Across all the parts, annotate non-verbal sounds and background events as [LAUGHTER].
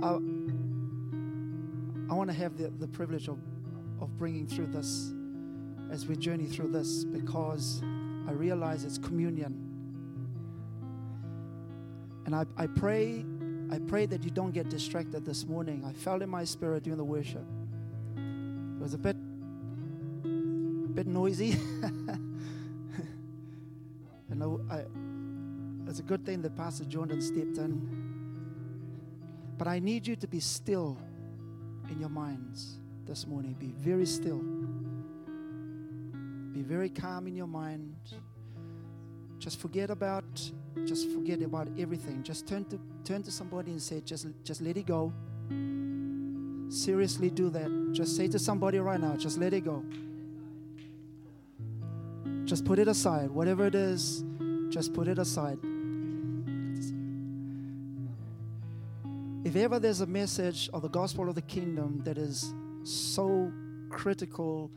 I, I want to have the, the privilege of, of bringing through this as we journey through this because I realize it's communion. And I, I pray, I pray that you don't get distracted this morning. I felt in my spirit during the worship. It was a bit, bit noisy. [LAUGHS] and I, I, it's a good thing that Pastor Jordan stepped in. But I need you to be still in your minds this morning. Be very still. Be very calm in your mind. Just forget about just forget about everything. Just turn to turn to somebody and say, just just let it go. Seriously do that. Just say to somebody right now, just let it go. Just put it aside. Whatever it is, just put it aside. If ever there's a message of the gospel of the kingdom that is so critical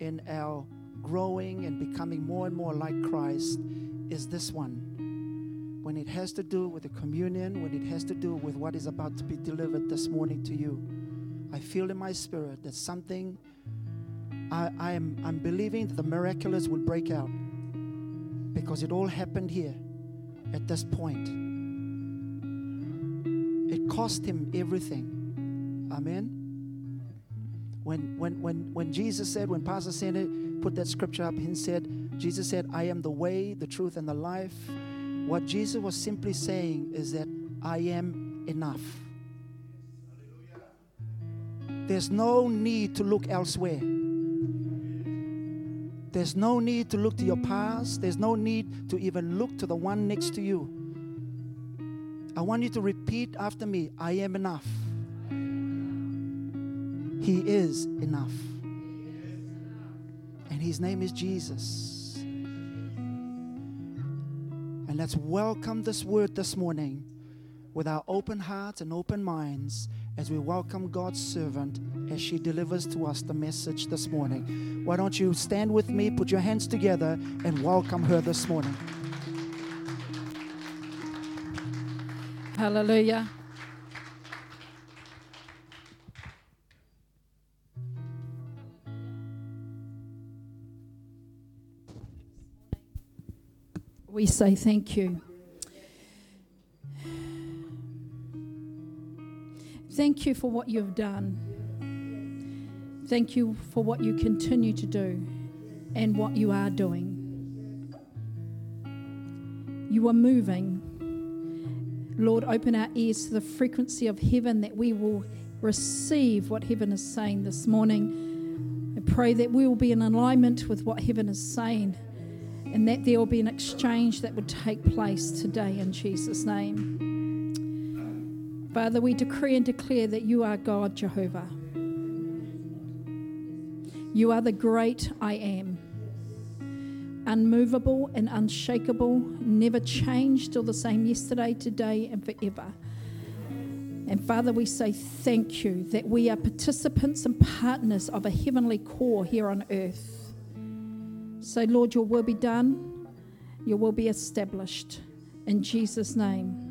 in our growing and becoming more and more like Christ, is this one. When it has to do with the communion, when it has to do with what is about to be delivered this morning to you, I feel in my spirit that something I, I am I'm believing that the miraculous will break out because it all happened here at this point. Cost him everything. Amen. When when when when Jesus said, when Pastor Center put that scripture up, he said, Jesus said, I am the way, the truth, and the life. What Jesus was simply saying is that I am enough. There's no need to look elsewhere. There's no need to look to your past. There's no need to even look to the one next to you. I want you to repeat after me I am enough. He is enough. And his name is Jesus. And let's welcome this word this morning with our open hearts and open minds as we welcome God's servant as she delivers to us the message this morning. Why don't you stand with me, put your hands together, and welcome her this morning? Hallelujah. We say thank you. Thank you for what you've done. Thank you for what you continue to do and what you are doing. You are moving. Lord, open our ears to the frequency of heaven that we will receive what heaven is saying this morning. I pray that we will be in alignment with what heaven is saying and that there will be an exchange that would take place today in Jesus' name. Father, we decree and declare that you are God, Jehovah. You are the great I am, unmovable and unshakable, never changed or the same yesterday, today, and forever. And Father, we say thank you that we are participants and partners of a heavenly core here on earth. So, Lord, your will be done, your will be established. In Jesus' name.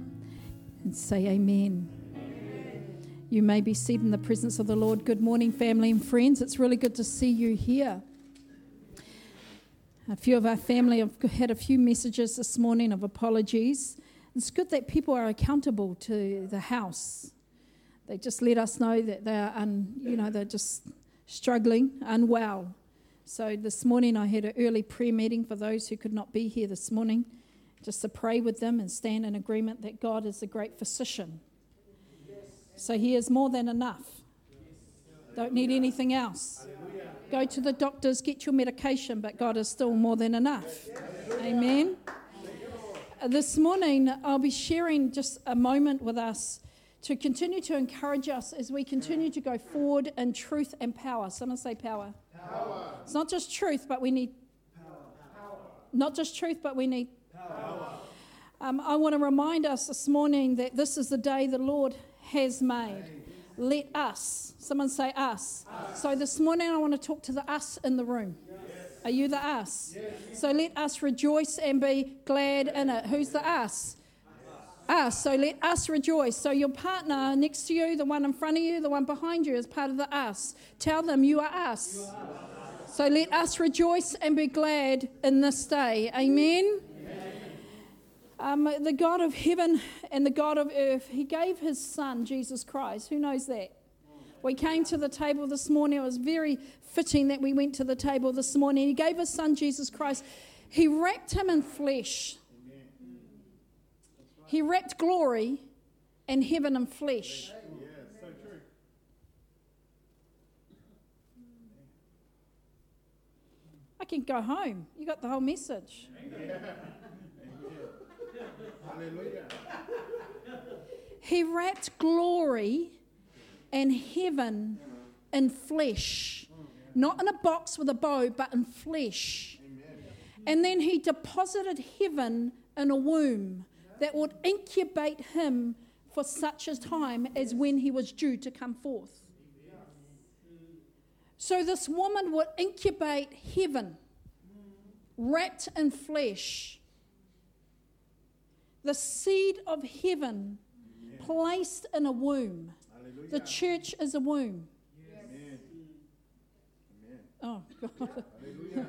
And say, Amen. You may be seated in the presence of the Lord. Good morning, family and friends. It's really good to see you here. A few of our family have had a few messages this morning of apologies. It's good that people are accountable to the house. They just let us know that they are, un, you know, they're just struggling, unwell. So this morning I had an early prayer meeting for those who could not be here this morning, just to pray with them and stand in agreement that God is a great physician so he is more than enough. Don't need anything else. Go to the doctors, get your medication, but God is still more than enough. Amen. This morning, I'll be sharing just a moment with us to continue to encourage us as we continue to go forward in truth and power. Someone say power. power. It's not just truth, but we need power. Not just truth, but we need power. Um, I want to remind us this morning that this is the day the Lord has made. Let us, someone say us. us. So this morning I want to talk to the us in the room. Yes. Are you the us? Yes. So let us rejoice and be glad in it. Who's the us? Us. So let us rejoice. So your partner next to you, the one in front of you, the one behind you is part of the us. Tell them you are us. So let us rejoice and be glad in this day. Amen. Um, the God of heaven and the God of earth, He gave His Son, Jesus Christ. Who knows that? We came to the table this morning. It was very fitting that we went to the table this morning. He gave His Son, Jesus Christ. He wrapped Him in flesh. He wrapped glory and heaven in flesh. I can go home. You got the whole message. Hallelujah. He wrapped glory and heaven in flesh, not in a box with a bow, but in flesh. And then he deposited heaven in a womb that would incubate him for such a time as when he was due to come forth. So this woman would incubate heaven, wrapped in flesh the seed of heaven placed in a womb. Hallelujah. The church is a womb. Yes. Oh, [LAUGHS] God.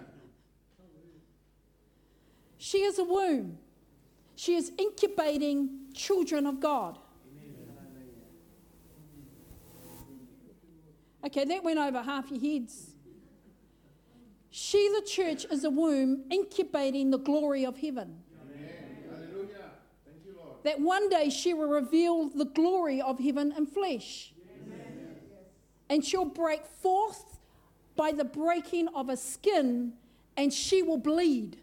she is a womb. She is incubating children of God. Okay, that went over half your heads. She, the church, is a womb incubating the glory of heaven that one day she will reveal the glory of heaven and flesh. And she'll break forth by the breaking of a skin, and she will bleed.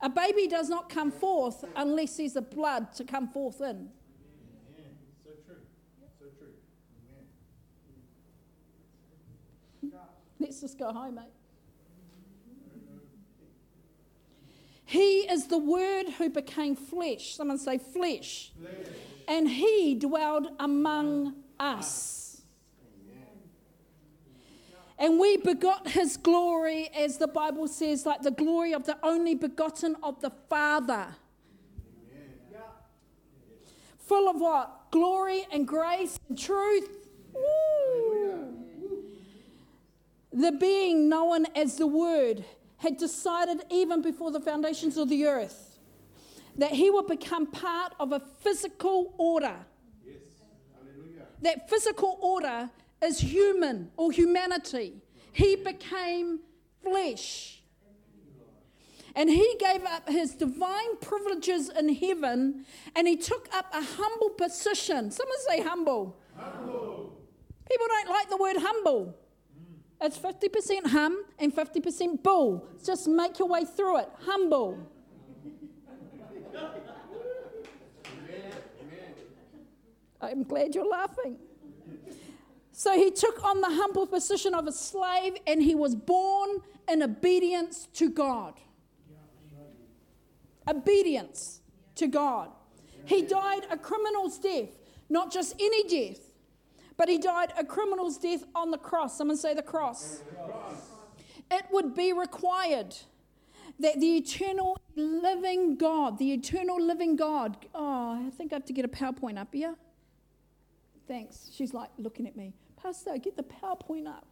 A baby does not come forth unless there's a blood to come forth in. So true. So true. Let's just go home, mate. He is the Word who became flesh. Someone say flesh. flesh. And He dwelled among us. And we begot His glory, as the Bible says, like the glory of the only begotten of the Father. Full of what? Glory and grace and truth. The being known as the Word had decided even before the foundations of the earth that he would become part of a physical order. Yes. That physical order is human or humanity. He became flesh. And he gave up his divine privileges in heaven and he took up a humble position. Someone say humble. humble. People don't like the word humble. It's 50% hum and 50% bull. Just make your way through it. Humble. I'm glad you're laughing. So he took on the humble position of a slave and he was born in obedience to God. Obedience to God. He died a criminal's death, not just any death but he died a criminal's death on the cross. Someone say the cross. It would be required that the eternal living God, the eternal living God, oh, I think I have to get a PowerPoint up here. Thanks. She's like looking at me. Pastor, get the PowerPoint up.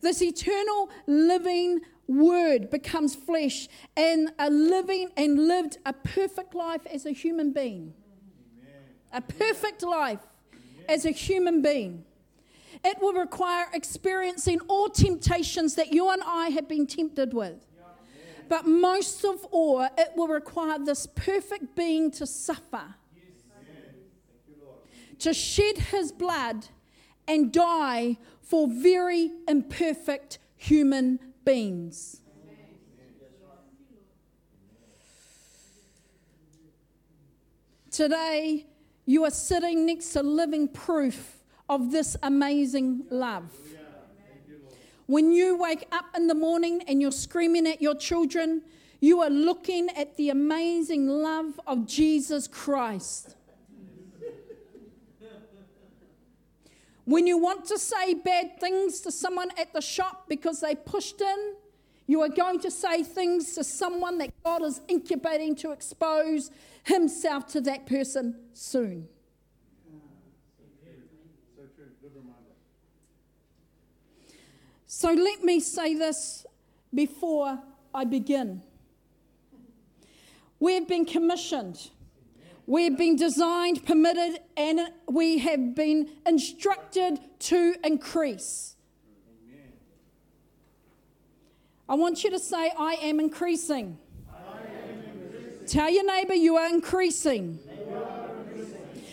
This eternal living word becomes flesh and a living and lived a perfect life as a human being. Amen. A perfect life as a human being. It will require experiencing all temptations that you and I have been tempted with. But most of all, it will require this perfect being to suffer, to shed his blood and die for very imperfect human beings. Today, you are sitting next to living proof of this amazing love. When you wake up in the morning and you're screaming at your children, you are looking at the amazing love of Jesus Christ. When you want to say bad things to someone at the shop because they pushed in, You are going to say things to someone that God is incubating to expose Himself to that person soon. So let me say this before I begin. We've been commissioned, we've been designed, permitted, and we have been instructed to increase. I want you to say, I am increasing. I am increasing. Tell your neighbor you are increasing.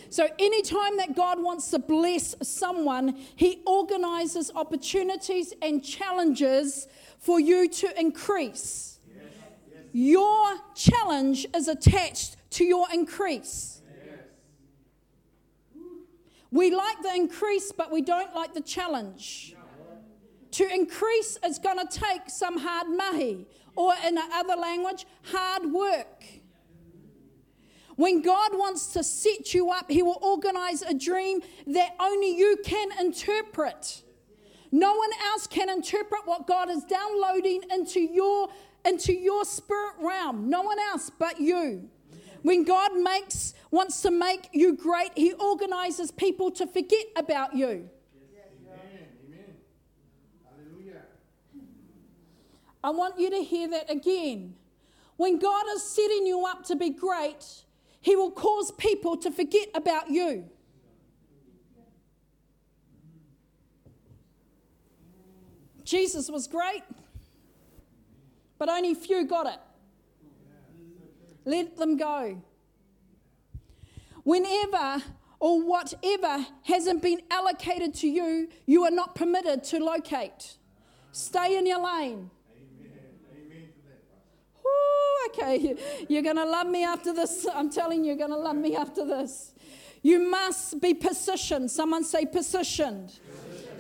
So, anytime that God wants to bless someone, He organizes opportunities and challenges for you to increase. Yes. Yes. Your challenge is attached to your increase. Yes. We like the increase, but we don't like the challenge. To increase is going to take some hard mahi, or in another language, hard work. When God wants to set you up, He will organize a dream that only you can interpret. No one else can interpret what God is downloading into your, into your spirit realm. No one else but you. When God makes, wants to make you great, He organizes people to forget about you. I want you to hear that again. When God is setting you up to be great, He will cause people to forget about you. Jesus was great, but only few got it. Let them go. Whenever or whatever hasn't been allocated to you, you are not permitted to locate. Stay in your lane okay, [LAUGHS] you're going to love me after this. I'm telling you, you're going to love me after this. You must be positioned. Someone say positioned.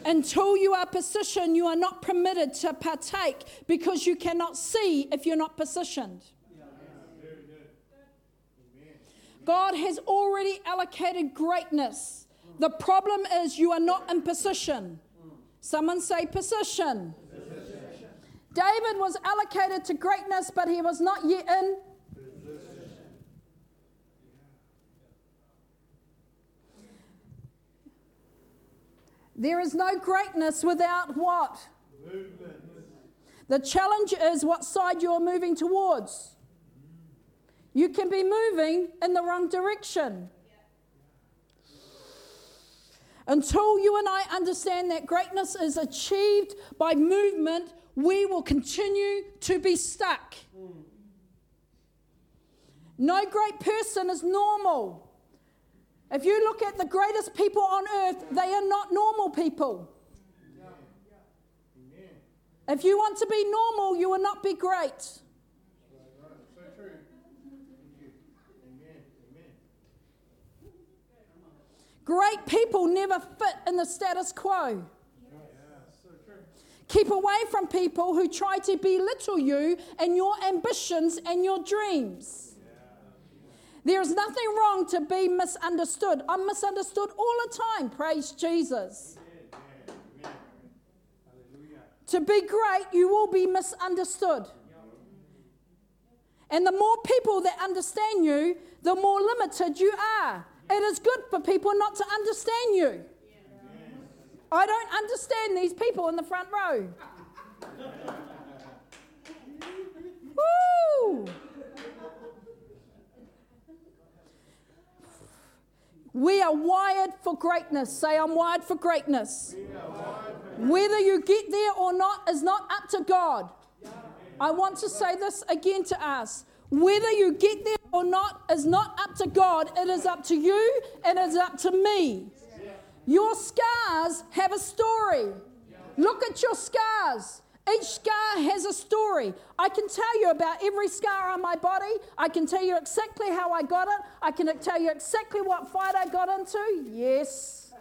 Until you are positioned, you are not permitted to partake because you cannot see if you're not positioned. God has already allocated greatness. The problem is you are not in position. Someone say position. David was allocated to greatness, but he was not yet in. There is no greatness without what? Movement. The challenge is what side you're moving towards. You can be moving in the wrong direction. Until you and I understand that greatness is achieved by movement we will continue to be stuck. No great person is normal. If you look at the greatest people on earth, they are not normal people. If you want to be normal, you will not be great. Great people never fit in the status quo. Keep away from people who try to belittle you and your ambitions and your dreams. There is nothing wrong to be misunderstood. I'm misunderstood all the time. Praise Jesus. To be great, you will be misunderstood. And the more people that understand you, the more limited you are. It is good for people not to understand you. I don't understand these people in the front row. Woo! We are wired for greatness. Say, I'm wired for greatness. Whether you get there or not is not up to God. I want to say this again to us. Whether you get there or not is not up to God. It is up to you and it is up to me. Your scars have a story. Look at your scars. Each scar has a story. I can tell you about every scar on my body. I can tell you exactly how I got it. I can tell you exactly what fight I got into. Yes.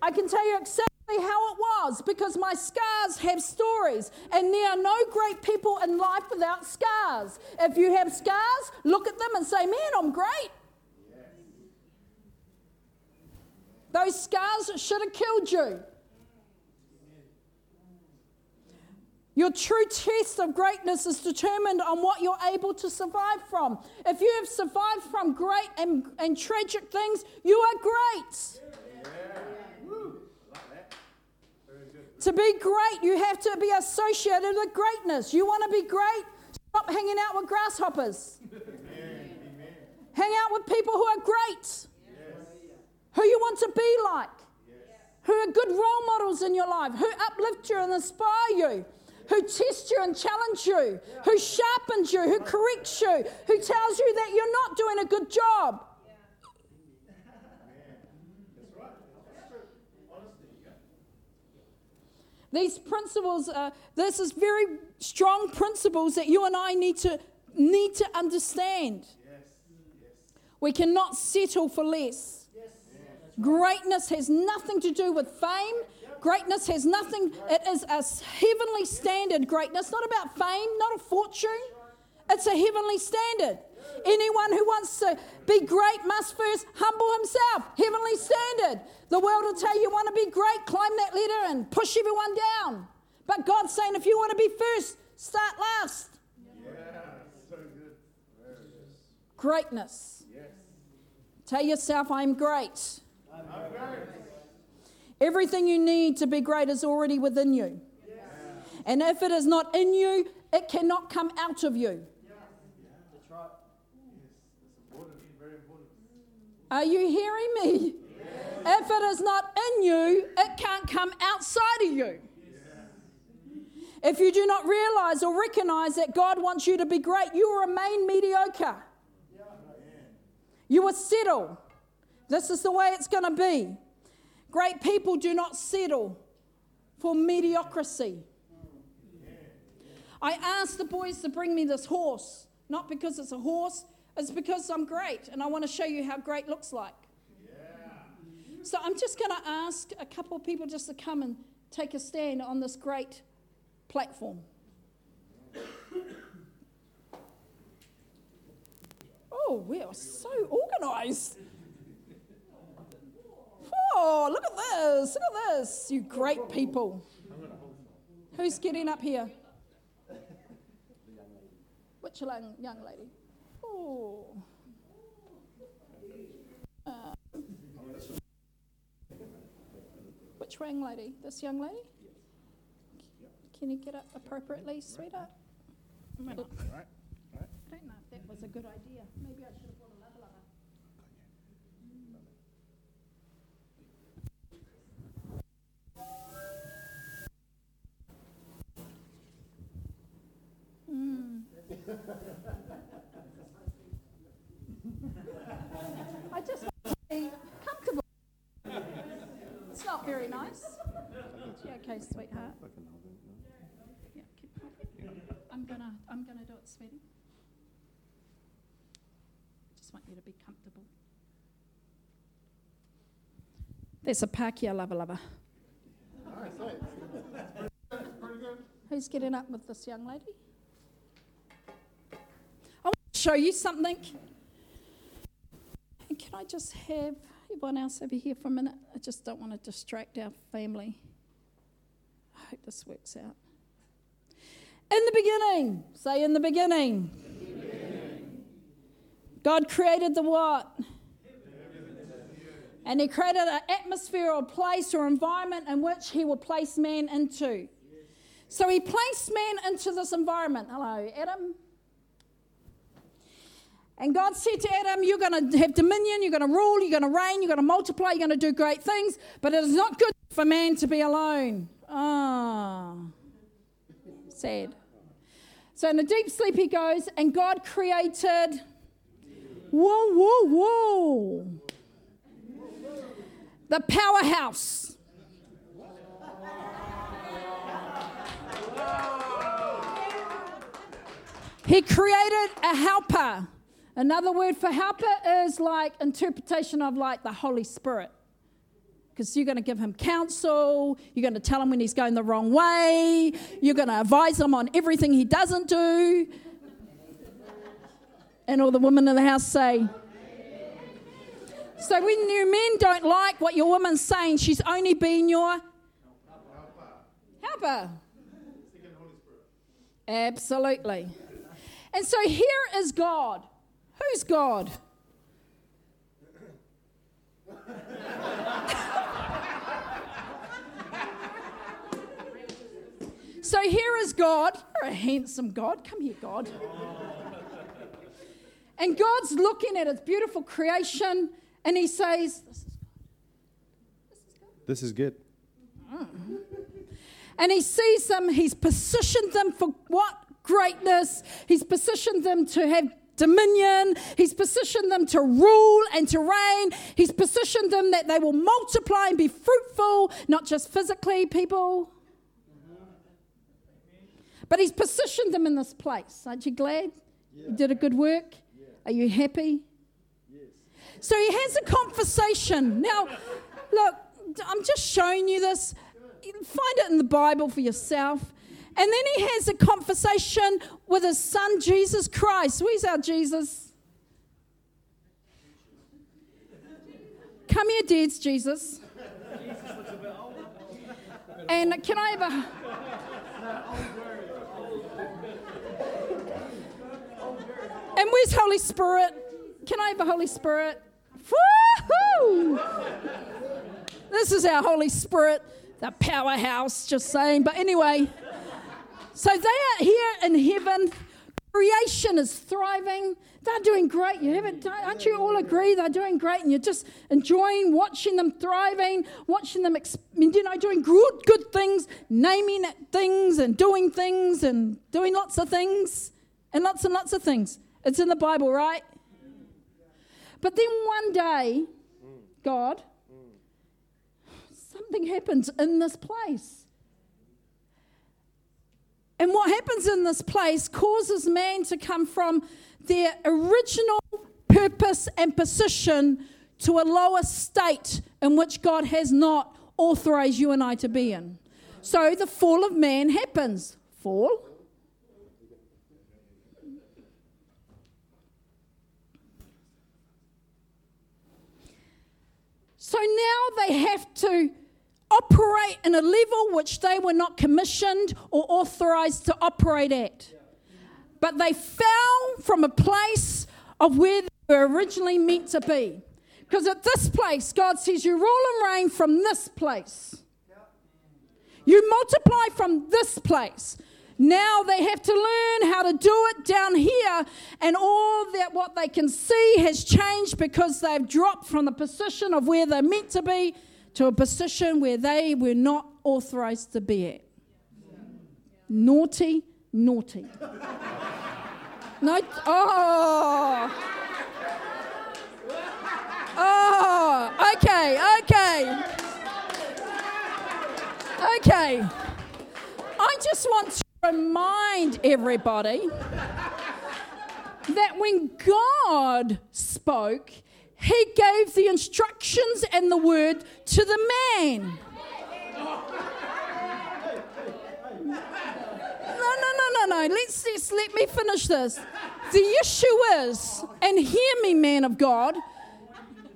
I can tell you exactly how it was because my scars have stories, and there are no great people in life without scars. If you have scars, look at them and say, Man, I'm great. Those scars should have killed you. Your true test of greatness is determined on what you're able to survive from. If you have survived from great and, and tragic things, you are great. To be great, you have to be associated with greatness. You want to be great? Stop hanging out with grasshoppers. Hang out with people who are great, who you want to be like, who are good role models in your life, who uplift you and inspire you who test you and challenge you, who sharpens you, who corrects you, who tells you that you're not doing a good job. These principles are, this is very strong principles that you and I need to need to understand. We cannot settle for less. Greatness has nothing to do with fame. Greatness has nothing, it is a heavenly standard greatness, not about fame, not a fortune. It's a heavenly standard. Anyone who wants to be great must first humble himself. Heavenly standard. The world will tell you, want to be great, climb that ladder and push everyone down. But God's saying, if you want to be first, start last. Yeah, so good. Greatness. Yes. Tell yourself, I'm great. Everything you need to be great is already within you. And if it is not in you, it cannot come out of you. Are you hearing me? If it is not in you, it can't come outside of you. If you do not realize or recognize that God wants you to be great, you will remain mediocre. You will settle. This is the way it's going to be. Great people do not settle for mediocrity. I asked the boys to bring me this horse, not because it's a horse, it's because I'm great and I want to show you how great looks like. So I'm just going to ask a couple of people just to come and take a stand on this great platform. [COUGHS] Oh, we are so organized. Oh, look at this. Look at this. You great people. Who's getting up here? Which young, young lady? Oh. Uh, which young lady? This young lady? Can you get up appropriately, sweetheart? I don't know if that was a good idea. Maybe I should have brought a lava lava. Mm. I just want to be comfortable. It's not very nice. Yeah, okay, sweetheart. Yeah, keep I'm gonna, I'm gonna do it, sweetie. I Just want you to be comfortable. There's a pakia lava lava. Who's getting up with this young lady? Show you something. And can I just have everyone else over here for a minute? I just don't want to distract our family. I hope this works out. In the beginning, say in the beginning. God created the what? And He created an atmosphere or place or environment in which He will place man into. So He placed man into this environment. Hello, Adam. And God said to Adam, You're going to have dominion, you're going to rule, you're going to reign, you're going to multiply, you're going to do great things, but it is not good for man to be alone. Ah, oh, sad. So in a deep sleep he goes, and God created. Whoa, whoa, whoa. The powerhouse. He created a helper. Another word for helper is like interpretation of like the Holy Spirit. Because you're going to give him counsel, you're going to tell him when he's going the wrong way, you're going to advise him on everything he doesn't do. And all the women in the house say, so when your men don't like what your woman's saying, she's only being your helper. Absolutely. And so here is God. Who's God? so here is God. You're a handsome God. Come here, God. And God's looking at his beautiful creation and he says, This is good. This is good. And he sees them, he's positioned them for what? Greatness. He's positioned them to have dominion. He's positioned them to rule and to reign. He's positioned them that they will multiply and be fruitful, not just physically, people. But he's positioned them in this place. Aren't you glad? You did a good work? Are you happy? So he has a conversation. Now, look, I'm just showing you this. Find it in the Bible for yourself. And then he has a conversation with his son, Jesus Christ. Where's our Jesus? Come here, dads, Jesus. And can I have a. And where's Holy Spirit? Can I have a Holy Spirit? Woo-hoo! This is our Holy Spirit, the powerhouse, just saying. But anyway, so they are here in heaven. Creation is thriving. They're doing great. You haven't, aren't you all agree? They're doing great, and you're just enjoying watching them thriving, watching them, you know, doing good, good things, naming things, and doing things, and doing lots of things, and lots and lots of things. It's in the Bible, right? But then one day, God, something happens in this place. And what happens in this place causes man to come from their original purpose and position to a lower state in which God has not authorized you and I to be in. So the fall of man happens. Fall. So now they have to operate in a level which they were not commissioned or authorized to operate at. But they fell from a place of where they were originally meant to be. Because at this place, God says, You rule and reign from this place. You multiply from this place. Now they have to learn how to do it down here, and all that what they can see has changed because they've dropped from the position of where they're meant to be to a position where they were not authorized to be at. Naughty, naughty. no, oh. Oh, okay, okay. Okay. I just want to remind everybody that when God spoke, He gave the instructions and the word to the man. No, no, no, no, no. Let's, let's let me finish this. The issue is, and hear me, man of God.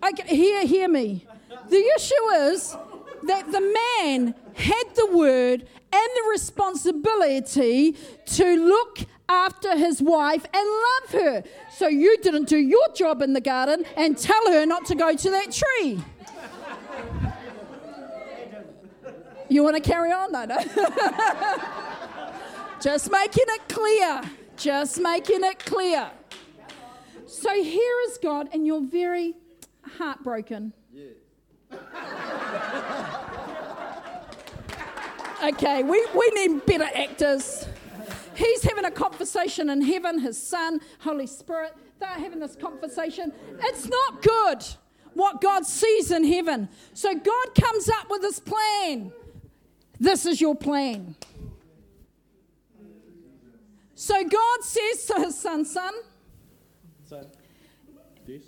I, hear, hear me. The issue is that the man had the word and the responsibility to look after his wife and love her. So you didn't do your job in the garden and tell her not to go to that tree. You want to carry on? No, no. [LAUGHS] Just making it clear. Just making it clear. So here is God, and you're very heartbroken. Yeah. [LAUGHS] okay, we, we need better actors. He's having a conversation in heaven, his son, Holy Spirit. They're having this conversation. It's not good what God sees in heaven. So God comes up with this plan. This is your plan. So God says to his son, Son, son, this.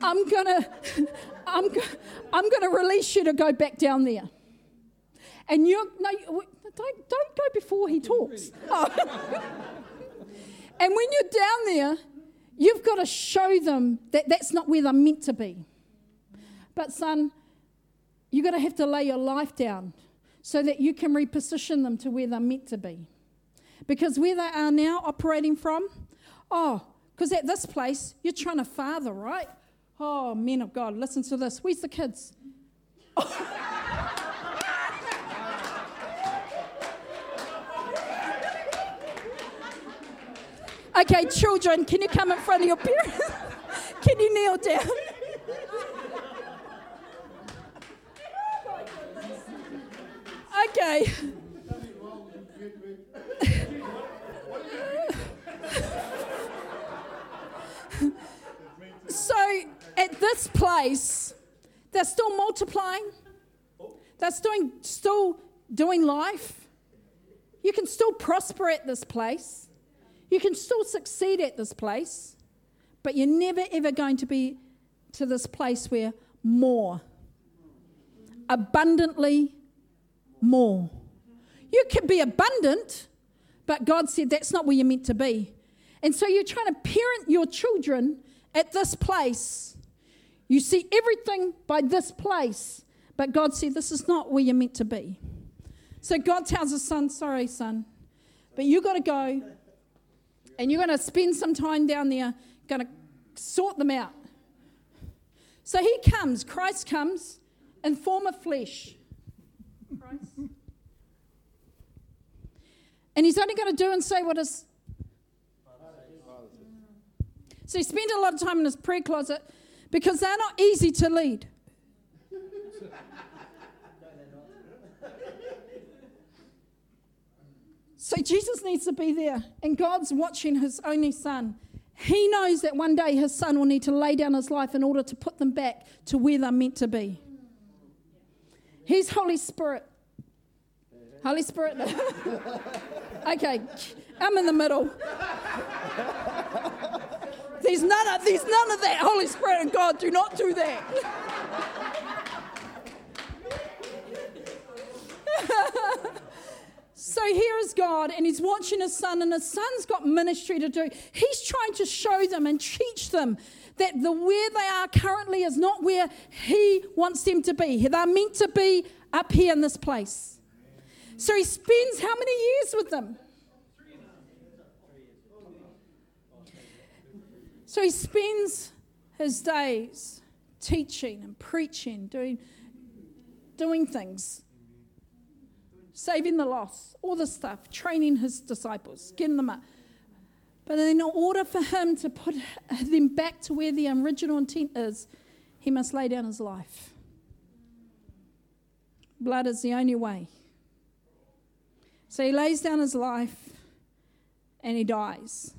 I'm gonna, I'm, I'm gonna release you to go back down there. And you, no, don't, don't go before he talks. Oh. [LAUGHS] and when you're down there, you've got to show them that that's not where they're meant to be. But son, you're going to have to lay your life down so that you can reposition them to where they're meant to be. Because where they are now operating from, oh, because at this place, you're trying to father, right? Oh, men of God, listen to this. Where's the kids? [LAUGHS] okay, children, can you come in front of your parents? [LAUGHS] can you kneel down? [LAUGHS] okay. so at this place, they're still multiplying. They're still, still doing life. You can still prosper at this place. You can still succeed at this place. But you're never ever going to be to this place where more, abundantly more. You can be abundant, but God said that's not where you're meant to be. And so you're trying to parent your children at this place. You see everything by this place, but God said this is not where you're meant to be. So God tells his son, Sorry, son, but you got to go and you're going to spend some time down there, going to sort them out. So he comes, Christ comes in form of flesh. Christ. And he's only going to do and say what is. So he spent a lot of time in his prayer closet because they're not easy to lead. So Jesus needs to be there, and God's watching his only son. He knows that one day his son will need to lay down his life in order to put them back to where they're meant to be. He's Holy Spirit. Holy Spirit. [LAUGHS] okay, I'm in the middle. There's none of there's none of that. Holy Spirit and God do not do that. [LAUGHS] So here is God, and He's watching His son, and His son's got ministry to do. He's trying to show them and teach them that the where they are currently is not where He wants them to be. They're meant to be up here in this place. So He spends how many years with them? So He spends His days teaching and preaching, doing, doing things saving the lost, all this stuff, training his disciples, getting them up. But in order for him to put them back to where the original intent is, he must lay down his life. Blood is the only way. So he lays down his life and he dies.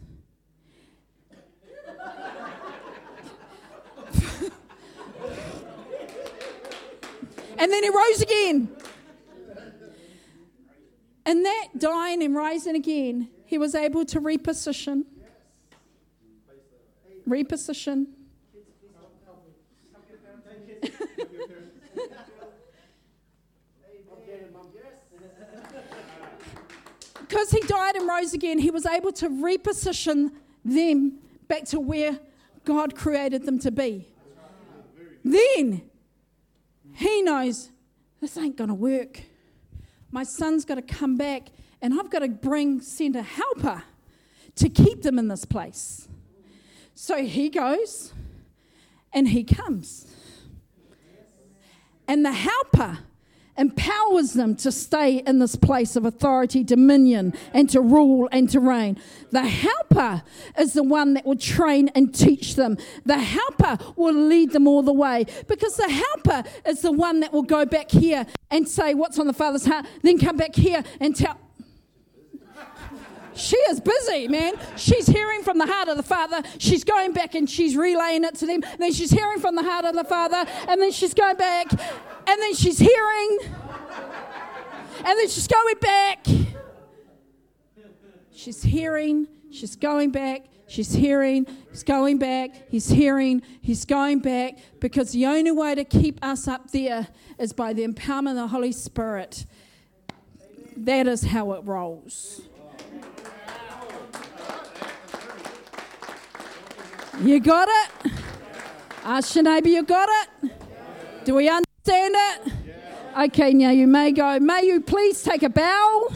[LAUGHS] and then he rose again. And that dying and rising again, he was able to reposition. Reposition. [LAUGHS] because he died and rose again, he was able to reposition them back to where God created them to be. Then he knows this ain't going to work my son's got to come back and I've got to bring, send a helper to keep them in this place. So he goes and he comes. And the helper empowers them to stay in this place of authority, dominion, and to rule and to reign. The helper is the one that will train and teach them. The helper will lead them all the way because the helper is the one that will go back here and say what's on the Father's heart, then come back here and tell. She is busy, man. She's hearing from the heart of the Father. She's going back and she's relaying it to them. Then she's hearing from the heart of the Father. And then she's going back. And then she's hearing. And then she's going back. She's hearing. She's going back. She's hearing, he's going back, he's hearing, he's going back, because the only way to keep us up there is by the empowerment of the Holy Spirit. That is how it rolls. You got it? Ask your neighbour, you got it? Do we understand it? Okay, now you may go. May you please take a bow?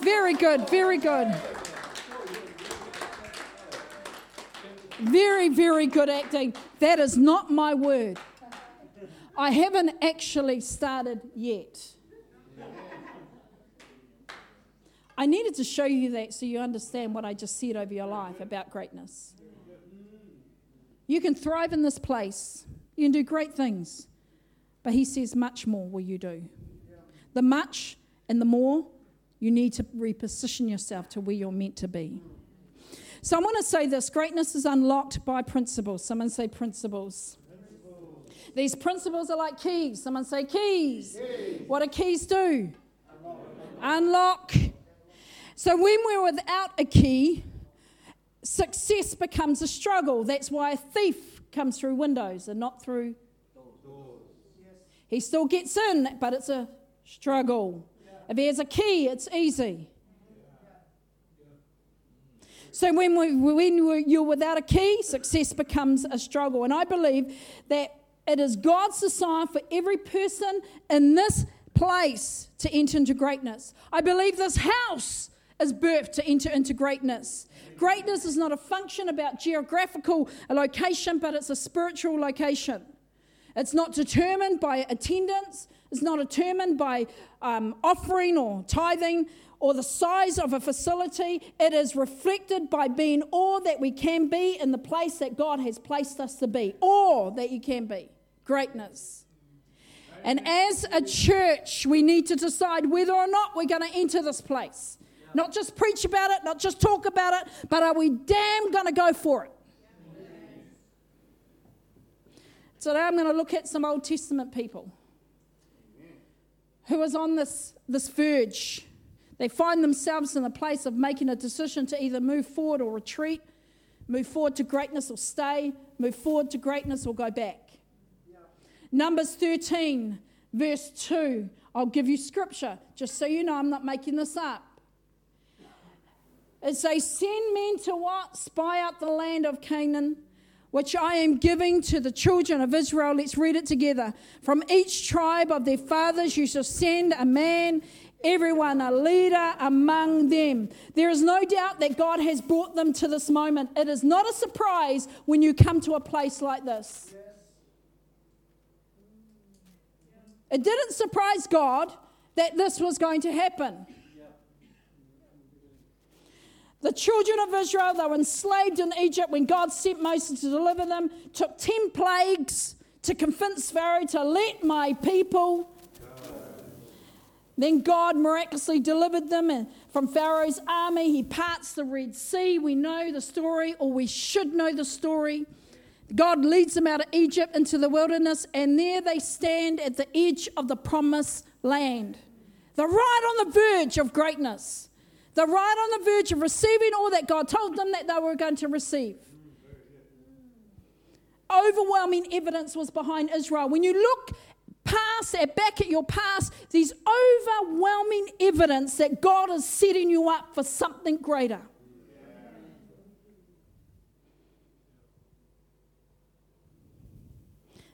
Very good, very good. Very, very good acting. That is not my word. I haven't actually started yet. I needed to show you that so you understand what I just said over your life about greatness. You can thrive in this place, you can do great things, but He says, much more will you do. The much and the more, you need to reposition yourself to where you're meant to be. So I want to say this greatness is unlocked by principles. Someone say principles. principles. These principles are like keys. Someone say keys. keys. What do keys do? Unlock. Unlock. So when we're without a key, success becomes a struggle. That's why a thief comes through windows and not through doors. He still gets in, but it's a struggle. If he has a key, it's easy. So when, we, when you're without a key, success becomes a struggle. And I believe that it is God's desire for every person in this place to enter into greatness. I believe this house is birthed to enter into greatness. Greatness is not a function about geographical location, but it's a spiritual location. It's not determined by attendance, it's not determined by um, offering or tithing or the size of a facility. It is reflected by being all that we can be in the place that God has placed us to be. All that you can be. Greatness. And as a church, we need to decide whether or not we're going to enter this place. Not just preach about it, not just talk about it, but are we damn going to go for it? Today I'm going to look at some Old Testament people who was on this, this verge. They find themselves in a place of making a decision to either move forward or retreat, move forward to greatness or stay, move forward to greatness or go back. Numbers 13, verse 2. I'll give you scripture just so you know I'm not making this up. It says, Send men to what? Spy out the land of Canaan, which I am giving to the children of Israel. Let's read it together. From each tribe of their fathers you shall send a man, everyone a leader among them. There is no doubt that God has brought them to this moment. It is not a surprise when you come to a place like this. It didn't surprise God that this was going to happen. The children of Israel, they were enslaved in Egypt when God sent Moses to deliver them, took 10 plagues to convince Pharaoh to let my people. Then God miraculously delivered them from Pharaoh's army. He parts the Red Sea. We know the story, or we should know the story. God leads them out of Egypt into the wilderness, and there they stand at the edge of the promised land. They're right on the verge of greatness. They're right on the verge of receiving all that God told them that they were going to receive. Overwhelming evidence was behind Israel. When you look past and back at your past, there's overwhelming evidence that God is setting you up for something greater.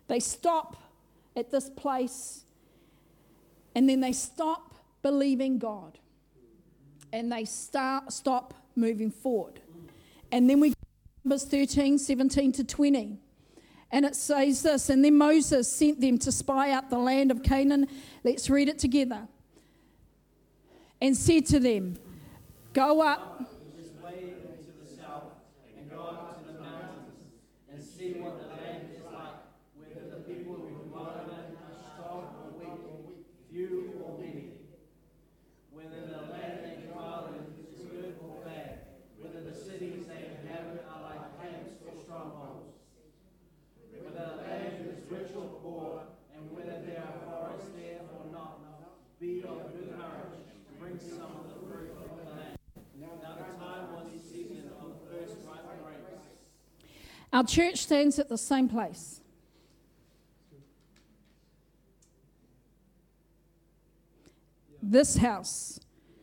They stop at this place and then they stop believing God and they start stop moving forward. And then we Numbers 13, 17 to 20. And it says this, and then Moses sent them to spy out the land of Canaan. Let's read it together. And said to them, Go up Our church stands at the same place. This house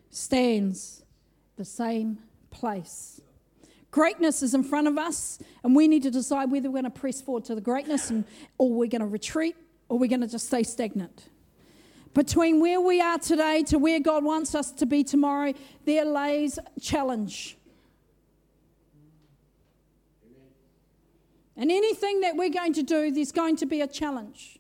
stands the same place. Greatness is in front of us, and we need to decide whether we're going to press forward to the greatness and, or we're going to retreat or we're going to just stay stagnant. Between where we are today to where God wants us to be tomorrow, there lays challenge. And anything that we're going to do, there's going to be a challenge.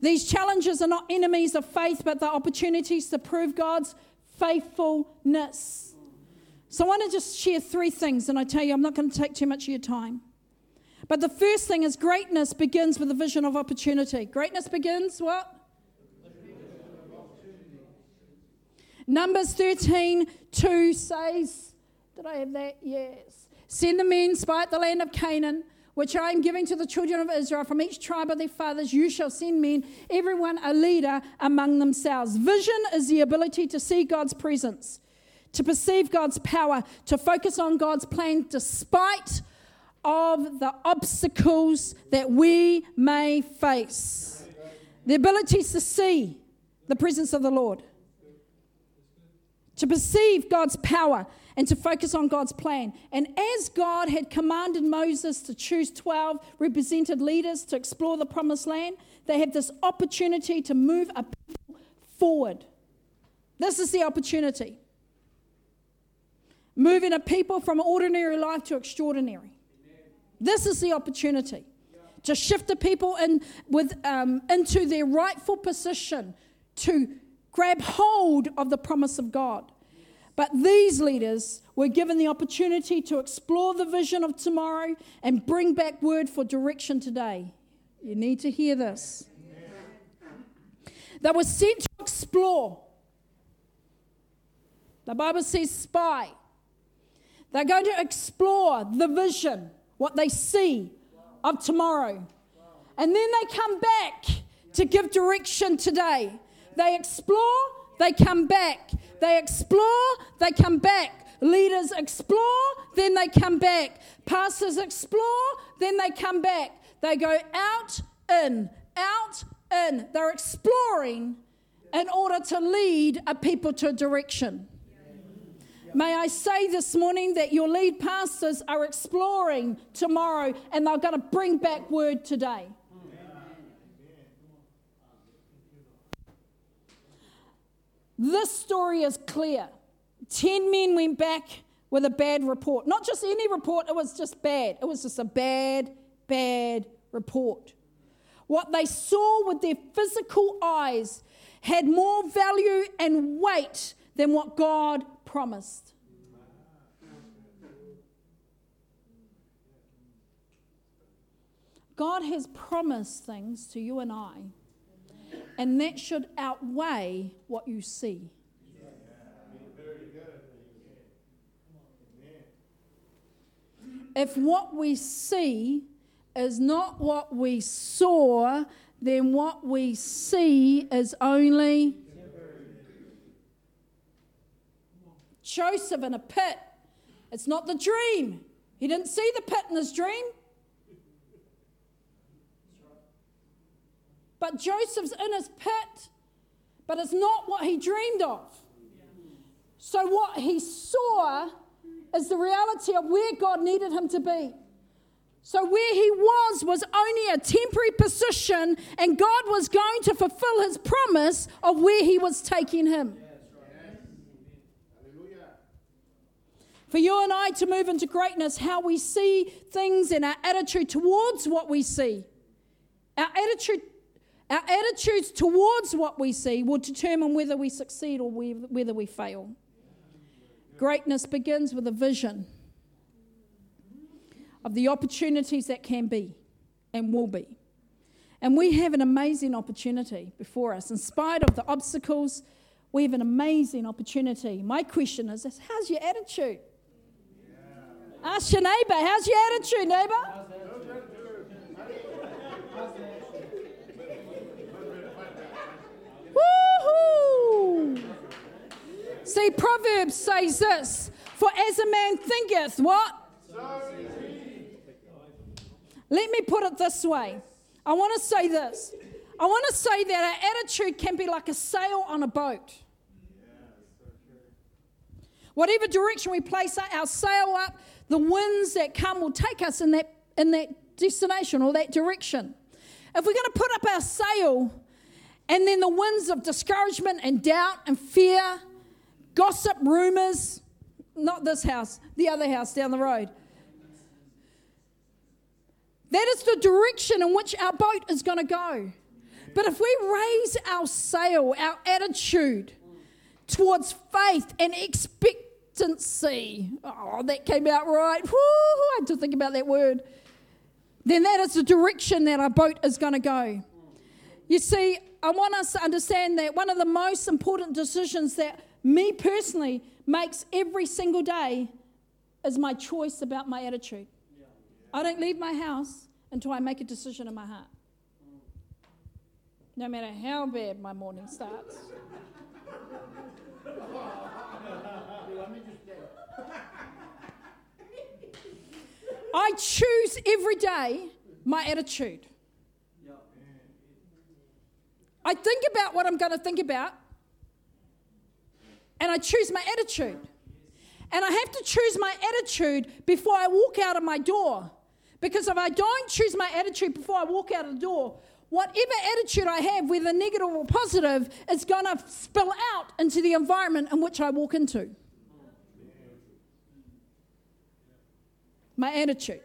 These challenges are not enemies of faith, but they're opportunities to prove God's faithfulness. So I want to just share three things, and I tell you, I'm not going to take too much of your time. But the first thing is greatness begins with a vision of opportunity. Greatness begins what? Numbers 13, 2 says, Did I have that? Yes. Send the men, out the land of Canaan which I am giving to the children of Israel from each tribe of their fathers, you shall send men, everyone a leader among themselves. Vision is the ability to see God's presence, to perceive God's power, to focus on God's plan despite of the obstacles that we may face. The ability to see the presence of the Lord, to perceive God's power and to focus on God's plan. And as God had commanded Moses to choose 12 represented leaders to explore the promised land, they had this opportunity to move a people forward. This is the opportunity. Moving a people from ordinary life to extraordinary. This is the opportunity to shift the people in with, um, into their rightful position to grab hold of the promise of God. But these leaders were given the opportunity to explore the vision of tomorrow and bring back word for direction today. You need to hear this. They were sent to explore. The Bible says spy. They're going to explore the vision, what they see of tomorrow. And then they come back to give direction today. They explore, they come back. They explore, they come back. Leaders explore, then they come back. Pastors explore, then they come back. They go out, in, out, in. They're exploring in order to lead a people to a direction. May I say this morning that your lead pastors are exploring tomorrow and they're going to bring back word today. This story is clear. Ten men went back with a bad report. Not just any report, it was just bad. It was just a bad, bad report. What they saw with their physical eyes had more value and weight than what God promised. God has promised things to you and I and that should outweigh what you see. If what we see is not what we saw, then what we see is only Joseph in a pit. It's not the dream. He didn't see the pit in his dream. But Joseph's in his pit, but it's not what he dreamed of. So, what he saw is the reality of where God needed him to be. So, where he was was only a temporary position, and God was going to fulfill his promise of where he was taking him. For you and I to move into greatness, how we see things and our attitude towards what we see. Our attitude our attitudes towards what we see will determine whether we succeed or whether we fail. Greatness begins with a vision of the opportunities that can be and will be. And we have an amazing opportunity before us. In spite of the obstacles, we have an amazing opportunity. My question is how's your attitude? Ask your neighbor, how's your attitude, neighbor? Woohoo! See, Proverbs says this For as a man thinketh, what? Let me put it this way. I want to say this. I want to say that our attitude can be like a sail on a boat. Whatever direction we place our sail up, the winds that come will take us in that, in that destination or that direction. If we're going to put up our sail and then the winds of discouragement and doubt and fear, gossip, rumors, not this house, the other house down the road. That is the direction in which our boat is going to go. But if we raise our sail, our attitude towards faith and expectancy, oh, that came out right. Woo, I had to think about that word. Then that is the direction that our boat is going to go. You see, I want us to understand that one of the most important decisions that me personally makes every single day is my choice about my attitude. I don't leave my house until I make a decision in my heart. No matter how bad my morning starts. I choose every day my attitude. I think about what I'm going to think about, and I choose my attitude. And I have to choose my attitude before I walk out of my door. Because if I don't choose my attitude before I walk out of the door, whatever attitude I have, whether negative or positive, is going to spill out into the environment in which I walk into. My attitude.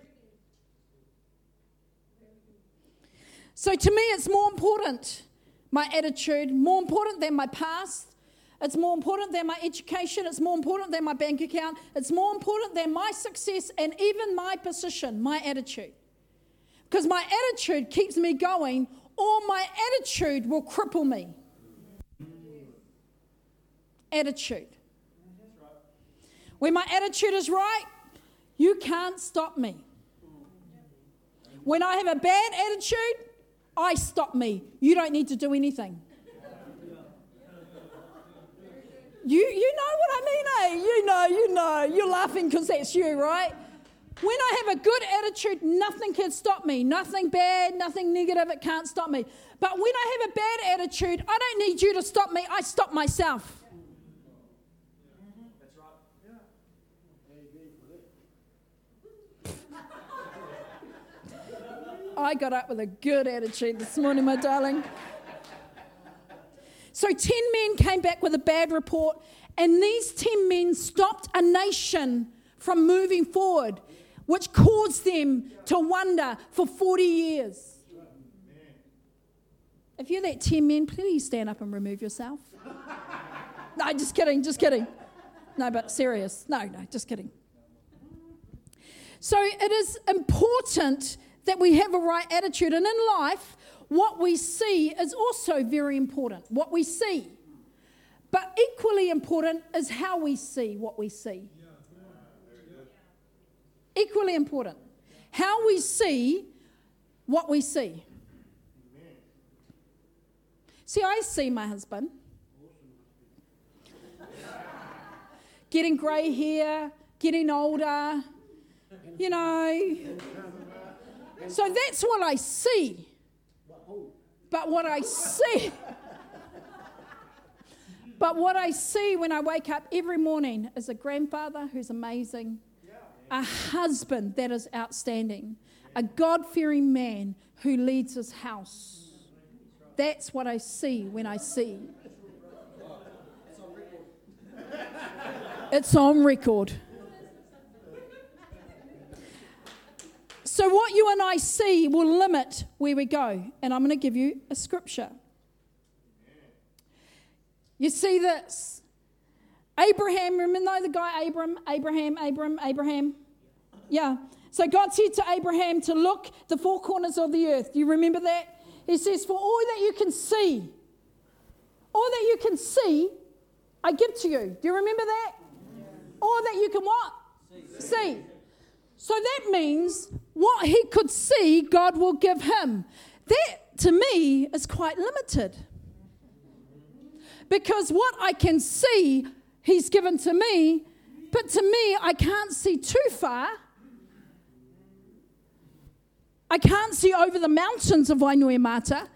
So to me, it's more important, my attitude, more important than my past. It's more important than my education. It's more important than my bank account. It's more important than my success and even my position, my attitude. Because my attitude keeps me going, or my attitude will cripple me. Attitude. When my attitude is right, you can't stop me. When I have a bad attitude, I stop me. You don't need to do anything. You, you know what I mean, eh? You know, you know. You're laughing because that's you, right? When I have a good attitude, nothing can stop me. Nothing bad, nothing negative, it can't stop me. But when I have a bad attitude, I don't need you to stop me, I stop myself. That's right. Yeah. I got up with a good attitude this morning, my darling. So 10 men came back with a bad report, and these 10 men stopped a nation from moving forward, which caused them to wonder for 40 years. If you're that 10 men, please stand up and remove yourself. [LAUGHS] no, just kidding, just kidding. No, but serious. No, no, just kidding. So it is important that we have a right attitude. And in life, what we see is also very important. What we see. But equally important is how we see what we see. Equally important. How we see what we see. See, I see my husband getting grey hair, getting older, you know. So that's what I see. But what I see, but what I see when I wake up every morning is a grandfather who's amazing, a husband that is outstanding, a God fearing man who leads his house. That's what I see when I see. It's on record. So, what you and I see will limit where we go. And I'm going to give you a scripture. You see this. Abraham, remember the guy Abram, Abraham, Abram, Abraham? Yeah. So God said to Abraham to look the four corners of the earth. Do you remember that? He says, For all that you can see, all that you can see, I give to you. Do you remember that? All that you can what? See. see. So that means what he could see, God will give him. That to me is quite limited. Because what I can see, he's given to me, but to me, I can't see too far. I can't see over the mountains of Wainuiomata.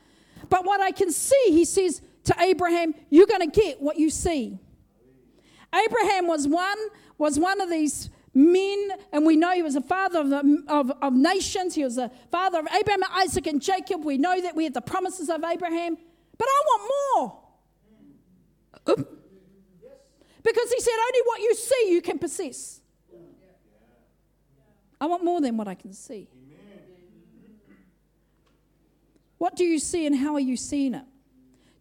But what I can see, he says to Abraham, you're going to get what you see. Abraham was one, was one of these men, and we know he was a father of, the, of, of nations. He was a father of Abraham, Isaac, and Jacob. We know that we have the promises of Abraham. But I want more. Oop. Because he said, only what you see you can possess. I want more than what I can see. What do you see and how are you seeing it?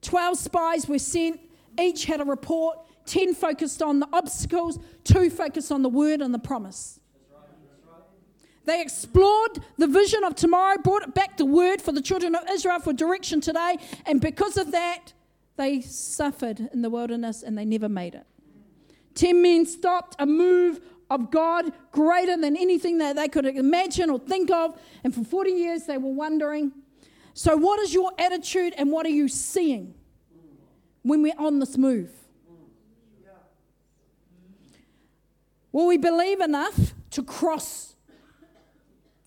Twelve spies were sent, each had a report. Ten focused on the obstacles, two focused on the word and the promise. They explored the vision of tomorrow, brought it back to word for the children of Israel for direction today, and because of that, they suffered in the wilderness and they never made it. Ten men stopped a move of God greater than anything that they could imagine or think of, and for 40 years they were wondering. So, what is your attitude and what are you seeing when we're on this move? Will we believe enough to cross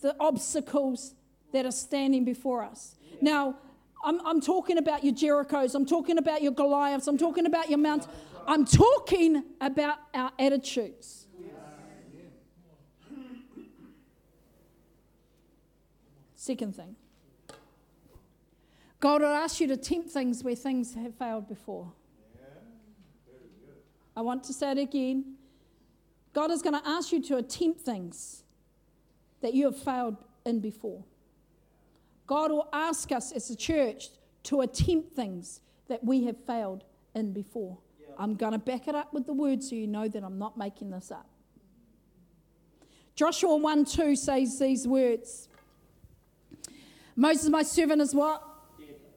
the obstacles that are standing before us? Now, I'm, I'm talking about your Jerichos, I'm talking about your Goliaths, I'm talking about your mountains. I'm talking about our attitudes. Second thing God will ask you to tempt things where things have failed before. I want to say it again. God is going to ask you to attempt things that you have failed in before. God will ask us as a church to attempt things that we have failed in before. I'm going to back it up with the word so you know that I'm not making this up. Joshua 1 2 says these words Moses, my servant, is what?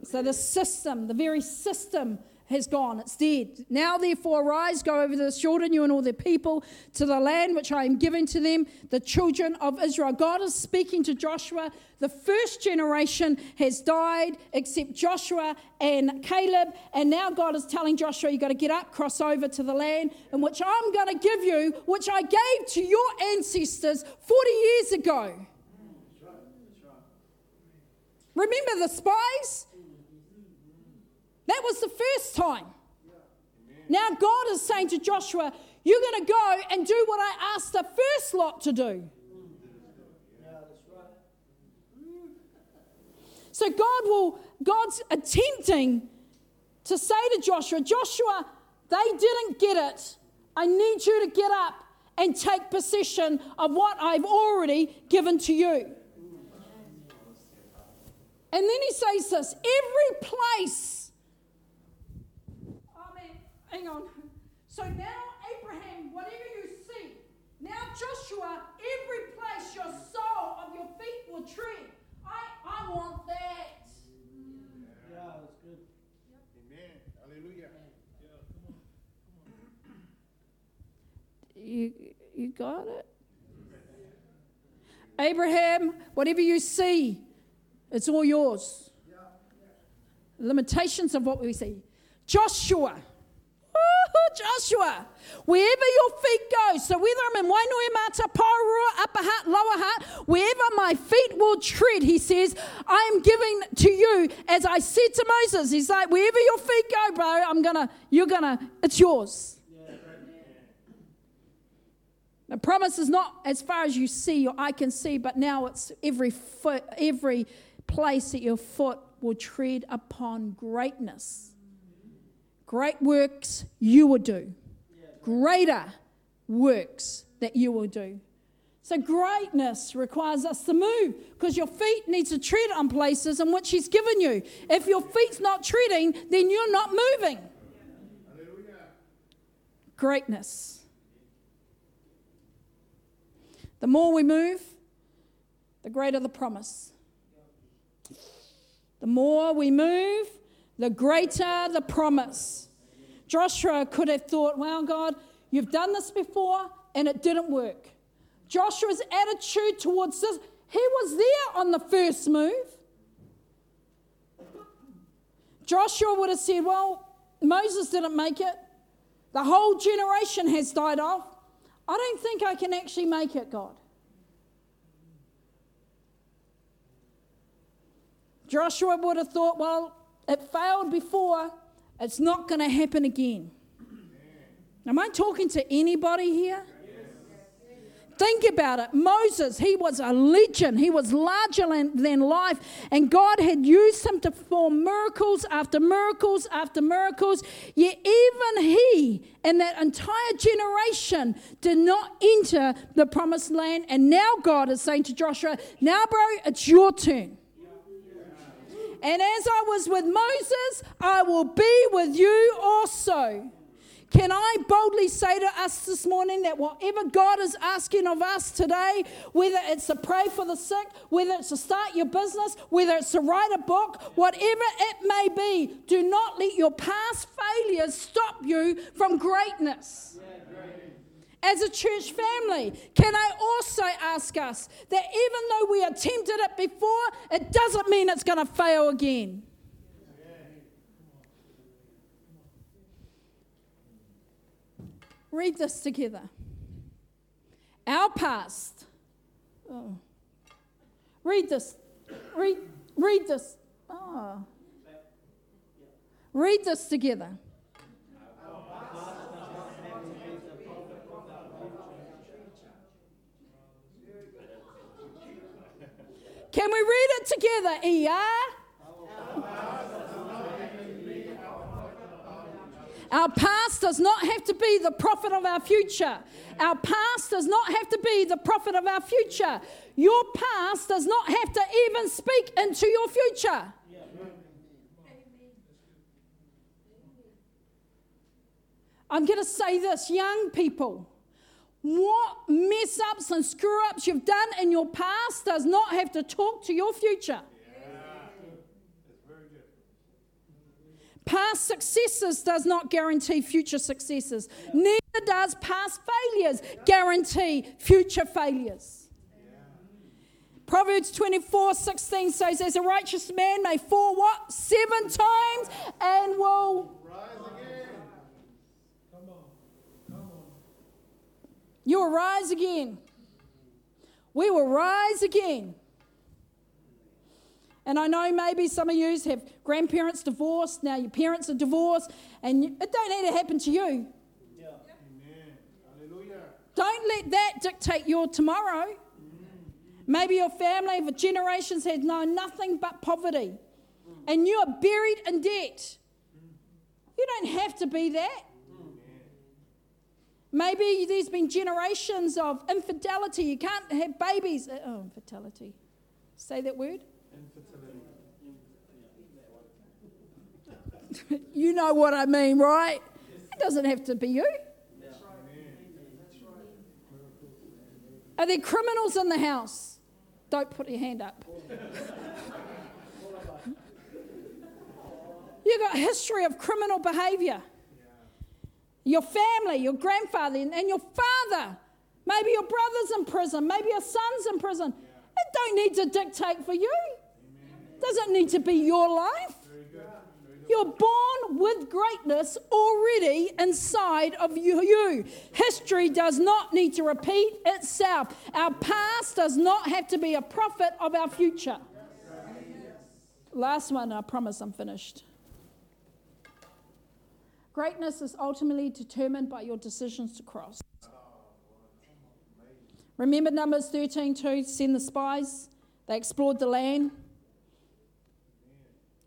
So the system, the very system has gone, it's dead. Now, therefore, arise, go over to the Jordan, you and all the people, to the land which I am giving to them, the children of Israel. God is speaking to Joshua. The first generation has died, except Joshua and Caleb. And now God is telling Joshua, you've got to get up, cross over to the land in which I'm going to give you, which I gave to your ancestors 40 years ago. Remember the spies? That was the first time. Now God is saying to Joshua, You're going to go and do what I asked the first lot to do. So God will, God's attempting to say to Joshua, Joshua, they didn't get it. I need you to get up and take possession of what I've already given to you. And then he says this every place Hang on. So now, Abraham, whatever you see, now Joshua, every place your sole of your feet will tread. I, I want that. Yeah, that's good. Amen. Hallelujah. yeah come on come You, you got it? Abraham, whatever you see, it's all yours. Limitations of what we see. Joshua, Joshua, wherever your feet go, so whether I'm in Wainui Mata, Porirua, Upper Hutt, Lower Hutt, wherever my feet will tread, he says, I am giving to you as I said to Moses. He's like, wherever your feet go, bro, I'm gonna, you're gonna, it's yours. The promise is not as far as you see or I can see, but now it's every foot, every place that your foot will tread upon greatness. Great works you will do. Greater works that you will do. So greatness requires us to move because your feet need to tread on places in which He's given you. If your feet's not treading, then you're not moving. Greatness. The more we move, the greater the promise. The more we move, the greater the promise. Joshua could have thought, well, God, you've done this before and it didn't work. Joshua's attitude towards this, he was there on the first move. Joshua would have said, well, Moses didn't make it. The whole generation has died off. I don't think I can actually make it, God. Joshua would have thought, well, it failed before, it's not going to happen again. Am I talking to anybody here? Think about it. Moses, he was a legend. He was larger than life. And God had used him to perform miracles after miracles after miracles. Yet even he and that entire generation did not enter the promised land. And now God is saying to Joshua, Now, bro, it's your turn. And as I was with Moses, I will be with you also. Can I boldly say to us this morning that whatever God is asking of us today, whether it's to pray for the sick, whether it's to start your business, whether it's to write a book, whatever it may be, do not let your past failures stop you from greatness. As a church family, can I also ask us that even though we attempted it before, it doesn't mean it's going to fail again? Read this together. Our past. Oh. Read this. Read, read this. Oh. Read this together. Can we read it together, ER? Our past does not have to be the prophet of our future. Our past does not have to be the prophet of our future. Your past does not have to even speak into your future. I'm going to say this, young people. What mess ups and screw ups you've done in your past does not have to talk to your future. Past successes does not guarantee future successes. Neither does past failures guarantee future failures. Proverbs 24 16 says, As a righteous man may fall what? Seven times and will. Rise again. You will rise again. We will rise again. And I know maybe some of you have grandparents divorced, now your parents are divorced, and it don't need to happen to you. Amen. Hallelujah. Don't let that dictate your tomorrow. Maybe your family for generations has known nothing but poverty, and you are buried in debt. You don't have to be that. Maybe there's been generations of infidelity. You can't have babies. Uh, oh, infidelity. Say that word. Infertility. you know what I mean, right? It doesn't have to be you. Are there criminals in the house? Don't put your hand up. [LAUGHS] You've got a history of criminal behavior. Your family, your grandfather, and your father. Maybe your brother's in prison. Maybe your son's in prison. It don't need to dictate for you. Doesn't need to be your life. You're born with greatness already inside of you. History does not need to repeat itself. Our past does not have to be a prophet of our future. Last one, I promise I'm finished. Greatness is ultimately determined by your decisions to cross. Remember Numbers 13 2, send the spies. They explored the land.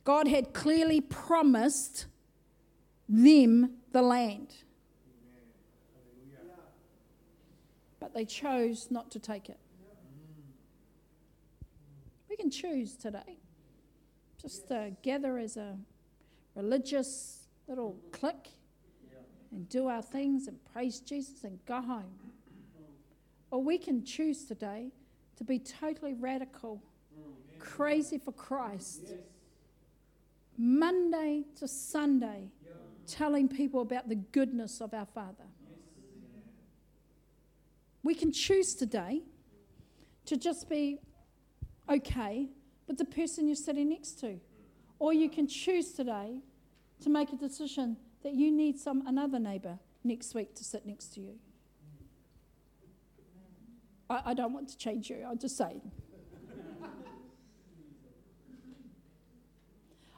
God had clearly promised them the land. But they chose not to take it. We can choose today. Just uh, gather as a religious little clique and do our things and praise Jesus and go home. Or we can choose today to be totally radical, crazy for Christ. Monday to Sunday, telling people about the goodness of our Father. We can choose today to just be okay with the person you're sitting next to. Or you can choose today to make a decision that you need some another neighbour next week to sit next to you. I, I don't want to change you, I'll just say.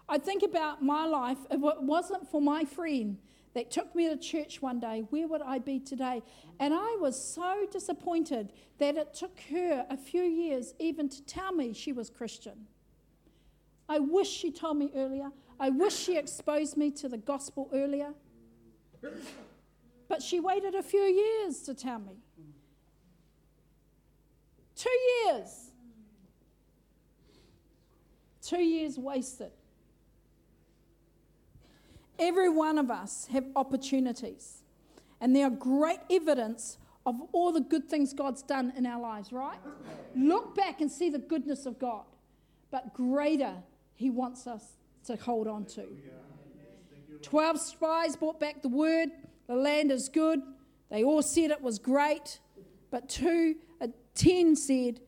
I think about my life, if it wasn't for my friend that took me to church one day, where would I be today? And I was so disappointed that it took her a few years even to tell me she was Christian. I wish she told me earlier. I wish she exposed me to the gospel earlier. But she waited a few years to tell me. Two years. Two years wasted. Every one of us have opportunities. And they are great evidence of all the good things God's done in our lives, right? Look back and see the goodness of God. But greater, He wants us to hold on to. Twelve spies brought back the word the land is good. They all said it was great. But two, uh, ten said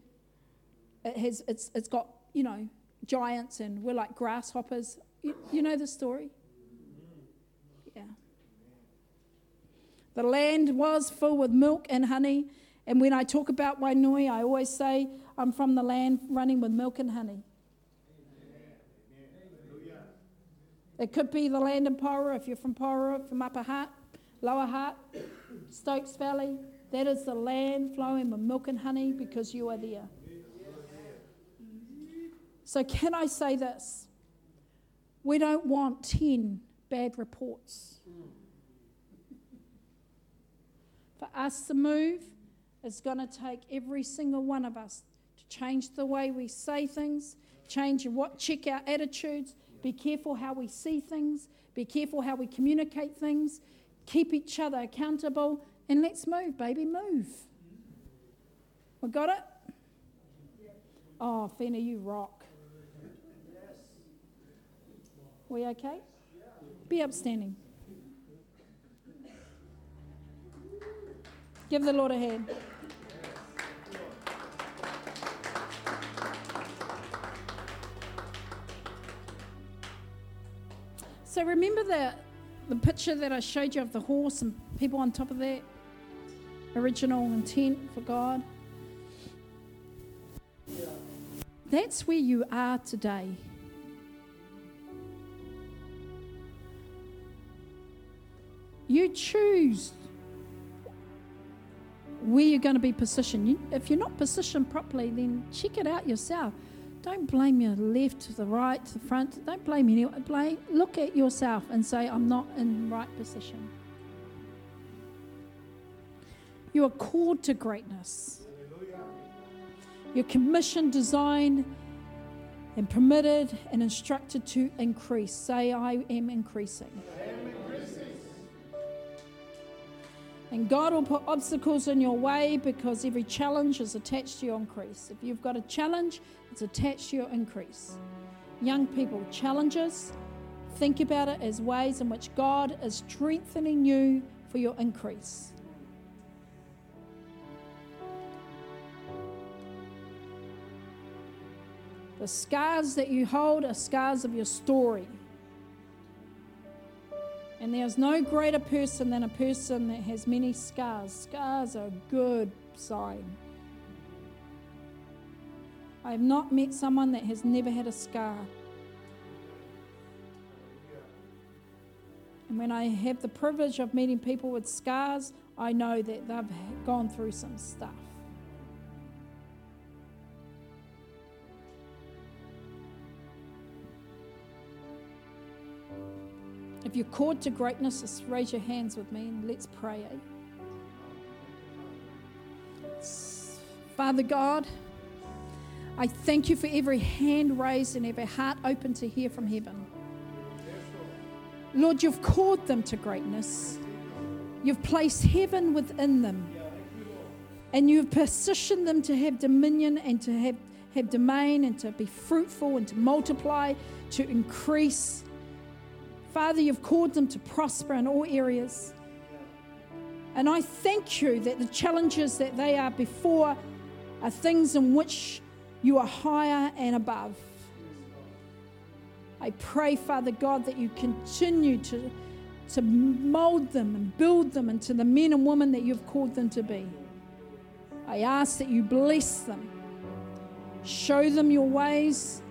it has, it's, it's got, you know, giants and we're like grasshoppers. You, you know the story? Yeah. The land was full with milk and honey. And when I talk about Wainui, I always say I'm from the land running with milk and honey. It could be the land in Porirua if you're from Porirua, from Upper Hutt, Lower Hutt, Stokes Valley. That is the land flowing with milk and honey because you are there. So, can I say this? We don't want 10 bad reports. For us to move, it's going to take every single one of us to change the way we say things, change what check our attitudes, be careful how we see things, be careful how we communicate things, keep each other accountable, and let's move, baby, move. We got it? Oh, Fina, you rock. We okay? Be upstanding. Give the Lord a hand. So remember the, the picture that I showed you of the horse and people on top of that? Original intent for God. That's where you are today. You choose where you're going to be positioned. If you're not positioned properly, then check it out yourself. Don't blame your left the right the front. Don't blame anyone. Blame. Look at yourself and say, "I'm not in the right position." You are called to greatness. You're commissioned, designed, and permitted and instructed to increase. Say, I am increasing. And God will put obstacles in your way because every challenge is attached to your increase. If you've got a challenge, it's attached to your increase. Young people, challenges, think about it as ways in which God is strengthening you for your increase. The scars that you hold are scars of your story. And there's no greater person than a person that has many scars. Scars are a good sign. I have not met someone that has never had a scar. And when I have the privilege of meeting people with scars, I know that they've gone through some stuff. If you're called to greatness, just raise your hands with me and let's pray. Eh? Father God, I thank you for every hand raised and every heart open to hear from heaven. Lord, you've called them to greatness. You've placed heaven within them. And you've positioned them to have dominion and to have, have domain and to be fruitful and to multiply, to increase. Father, you've called them to prosper in all areas. And I thank you that the challenges that they are before are things in which you are higher and above. I pray, Father God, that you continue to, to mold them and build them into the men and women that you've called them to be. I ask that you bless them, show them your ways,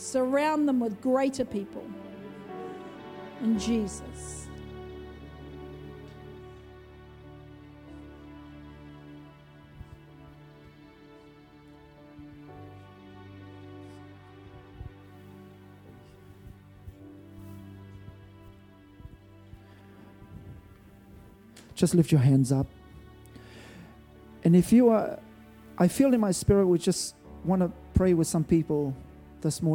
surround them with greater people. In Jesus. Just lift your hands up. And if you are, I feel in my spirit, we just want to pray with some people this morning.